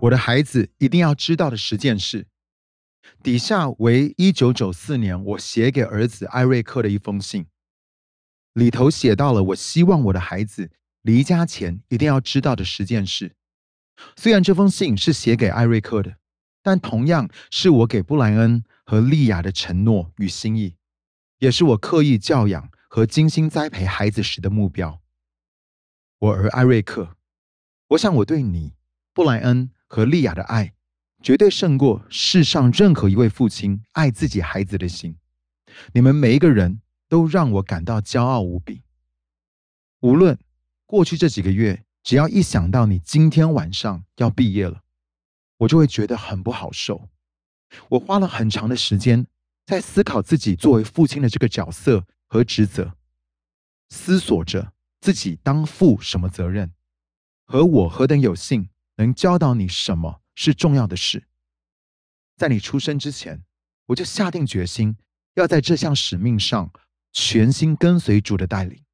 我的孩子一定要知道的十件事。底下为一九九四年我写给儿子艾瑞克的一封信，里头写到了我希望我的孩子离家前一定要知道的十件事。虽然这封信是写给艾瑞克的，但同样是我给布莱恩和莉亚的承诺与心意，也是我刻意教养和精心栽培孩子时的目标。我儿艾瑞克，我想我对你、布莱恩和莉亚的爱，绝对胜过世上任何一位父亲爱自己孩子的心。你们每一个人都让我感到骄傲无比。无论过去这几个月，只要一想到你今天晚上要毕业了，我就会觉得很不好受。我花了很长的时间在思考自己作为父亲的这个角色和职责，思索着。自己当负什么责任，和我何等有幸能教导你什么是重要的事。在你出生之前，我就下定决心要在这项使命上全心跟随主的带领。